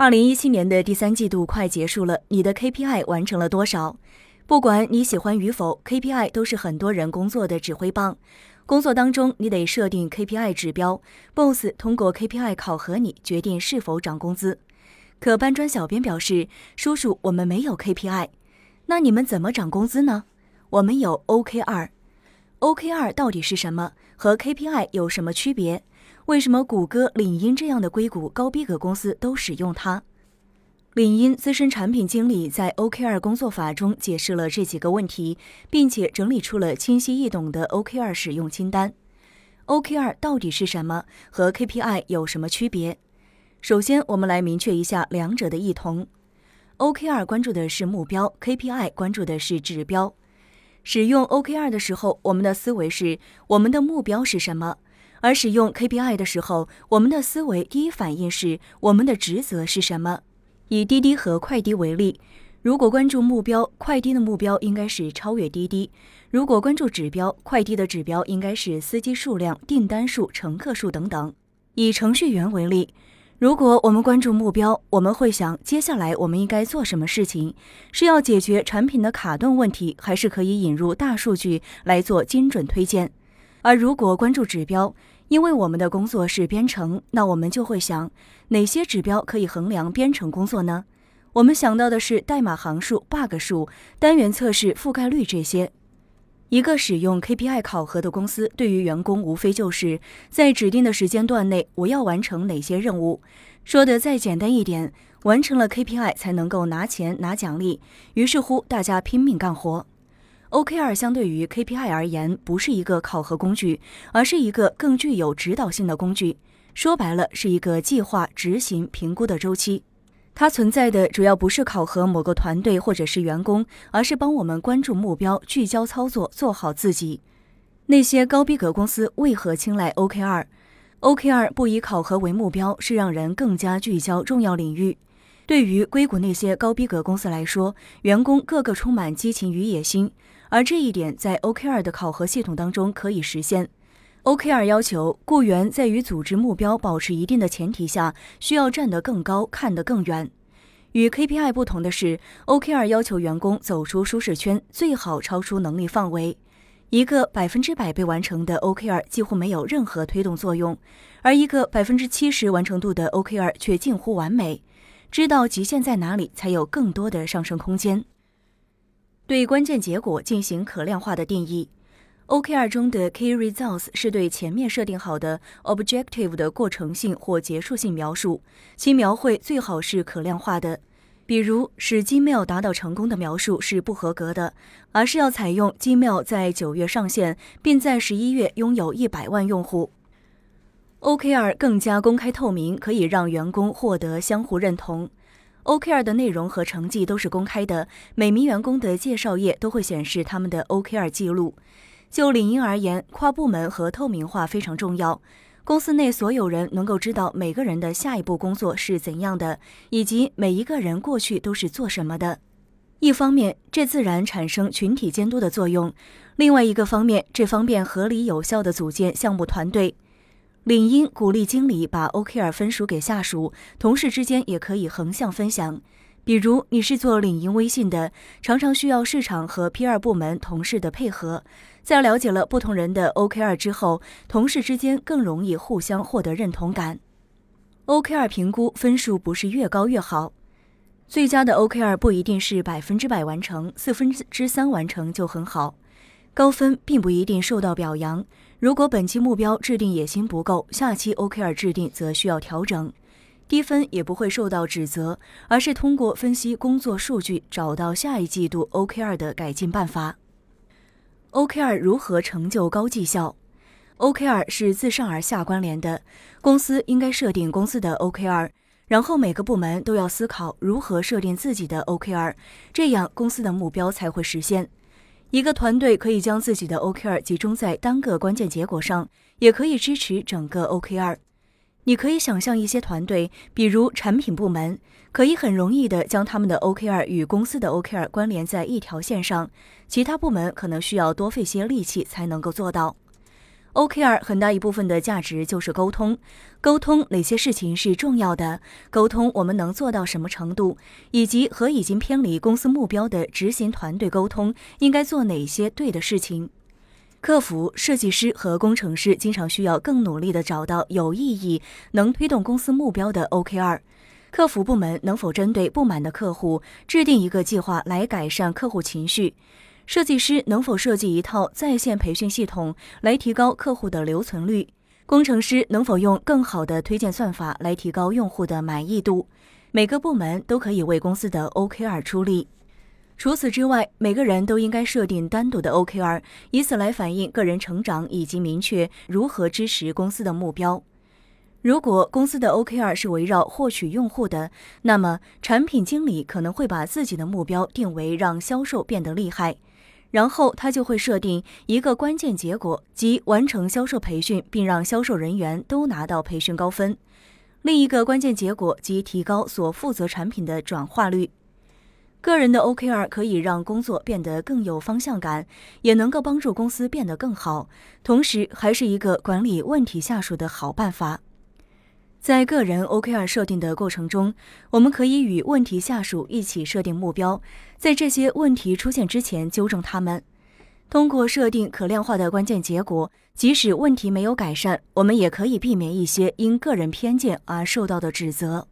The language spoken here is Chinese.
二零一七年的第三季度快结束了，你的 KPI 完成了多少？不管你喜欢与否，KPI 都是很多人工作的指挥棒。工作当中，你得设定 KPI 指标，Boss 通过 KPI 考核你，决定是否涨工资。可搬砖小编表示，叔叔，我们没有 KPI，那你们怎么涨工资呢？我们有 OKR，OKR 到底是什么？和 KPI 有什么区别？为什么谷歌、领英这样的硅谷高逼格公司都使用它？领英资深产品经理在 OKR 工作法中解释了这几个问题，并且整理出了清晰易懂的 OKR 使用清单。OKR 到底是什么？和 KPI 有什么区别？首先，我们来明确一下两者的异同。OKR 关注的是目标，KPI 关注的是指标。使用 OKR 的时候，我们的思维是我们的目标是什么；而使用 KPI 的时候，我们的思维第一反应是我们的职责是什么。以滴滴和快滴为例，如果关注目标，快滴的目标应该是超越滴滴；如果关注指标，快滴的指标应该是司机数量、订单数、乘客数等等。以程序员为例，如果我们关注目标，我们会想接下来我们应该做什么事情？是要解决产品的卡顿问题，还是可以引入大数据来做精准推荐？而如果关注指标，因为我们的工作是编程，那我们就会想哪些指标可以衡量编程工作呢？我们想到的是代码行数、bug 数、单元测试覆盖率这些。一个使用 KPI 考核的公司，对于员工无非就是在指定的时间段内，我要完成哪些任务。说的再简单一点，完成了 KPI 才能够拿钱拿奖励。于是乎，大家拼命干活。OKR 相对于 KPI 而言，不是一个考核工具，而是一个更具有指导性的工具。说白了，是一个计划、执行、评估的周期。它存在的主要不是考核某个团队或者是员工，而是帮我们关注目标、聚焦操作、做好自己。那些高逼格公司为何青睐 OKR？OKR 不以考核为目标，是让人更加聚焦重要领域。对于硅谷那些高逼格公司来说，员工个个充满激情与野心。而这一点在 OKR 的考核系统当中可以实现。OKR 要求雇员在与组织目标保持一定的前提下，需要站得更高，看得更远。与 KPI 不同的是，OKR 要求员工走出舒适圈，最好超出能力范围。一个百分之百被完成的 OKR 几乎没有任何推动作用，而一个百分之七十完成度的 OKR 却近乎完美。知道极限在哪里，才有更多的上升空间。对关键结果进行可量化的定义，OKR 中的 Key Results 是对前面设定好的 Objective 的过程性或结束性描述，其描绘最好是可量化的。比如，使 Gmail 达到成功的描述是不合格的，而是要采用 Gmail 在九月上线，并在十一月拥有一百万用户。OKR 更加公开透明，可以让员工获得相互认同。OKR 的内容和成绩都是公开的，每名员工的介绍页都会显示他们的 OKR 记录。就领英而言，跨部门和透明化非常重要。公司内所有人能够知道每个人的下一步工作是怎样的，以及每一个人过去都是做什么的。一方面，这自然产生群体监督的作用；另外一个方面，这方便合理有效的组建项目团队。领英鼓励经理把 OKR 分属给下属，同事之间也可以横向分享。比如，你是做领英微信的，常常需要市场和 P 二部门同事的配合。在了解了不同人的 OKR 之后，同事之间更容易互相获得认同感。OKR 评估分数不是越高越好，最佳的 OKR 不一定是百分之百完成，四分之三完成就很好。高分并不一定受到表扬。如果本期目标制定野心不够，下期 OKR 制定则需要调整。低分也不会受到指责，而是通过分析工作数据，找到下一季度 OKR 的改进办法。OKR 如何成就高绩效？OKR 是自上而下关联的，公司应该设定公司的 OKR，然后每个部门都要思考如何设定自己的 OKR，这样公司的目标才会实现。一个团队可以将自己的 OKR 集中在单个关键结果上，也可以支持整个 OKR。你可以想象一些团队，比如产品部门，可以很容易的将他们的 OKR 与公司的 OKR 关联在一条线上，其他部门可能需要多费些力气才能够做到。OKR 很大一部分的价值就是沟通，沟通哪些事情是重要的，沟通我们能做到什么程度，以及和已经偏离公司目标的执行团队沟通应该做哪些对的事情。客服、设计师和工程师经常需要更努力地找到有意义、能推动公司目标的 OKR。客服部门能否针对不满的客户制定一个计划来改善客户情绪？设计师能否设计一套在线培训系统来提高客户的留存率？工程师能否用更好的推荐算法来提高用户的满意度？每个部门都可以为公司的 OKR 出力。除此之外，每个人都应该设定单独的 OKR，以此来反映个人成长以及明确如何支持公司的目标。如果公司的 OKR 是围绕获取用户的，那么产品经理可能会把自己的目标定为让销售变得厉害。然后他就会设定一个关键结果，即完成销售培训，并让销售人员都拿到培训高分。另一个关键结果即提高所负责产品的转化率。个人的 OKR 可以让工作变得更有方向感，也能够帮助公司变得更好，同时还是一个管理问题下属的好办法。在个人 OKR 设定的过程中，我们可以与问题下属一起设定目标，在这些问题出现之前纠正他们。通过设定可量化的关键结果，即使问题没有改善，我们也可以避免一些因个人偏见而受到的指责。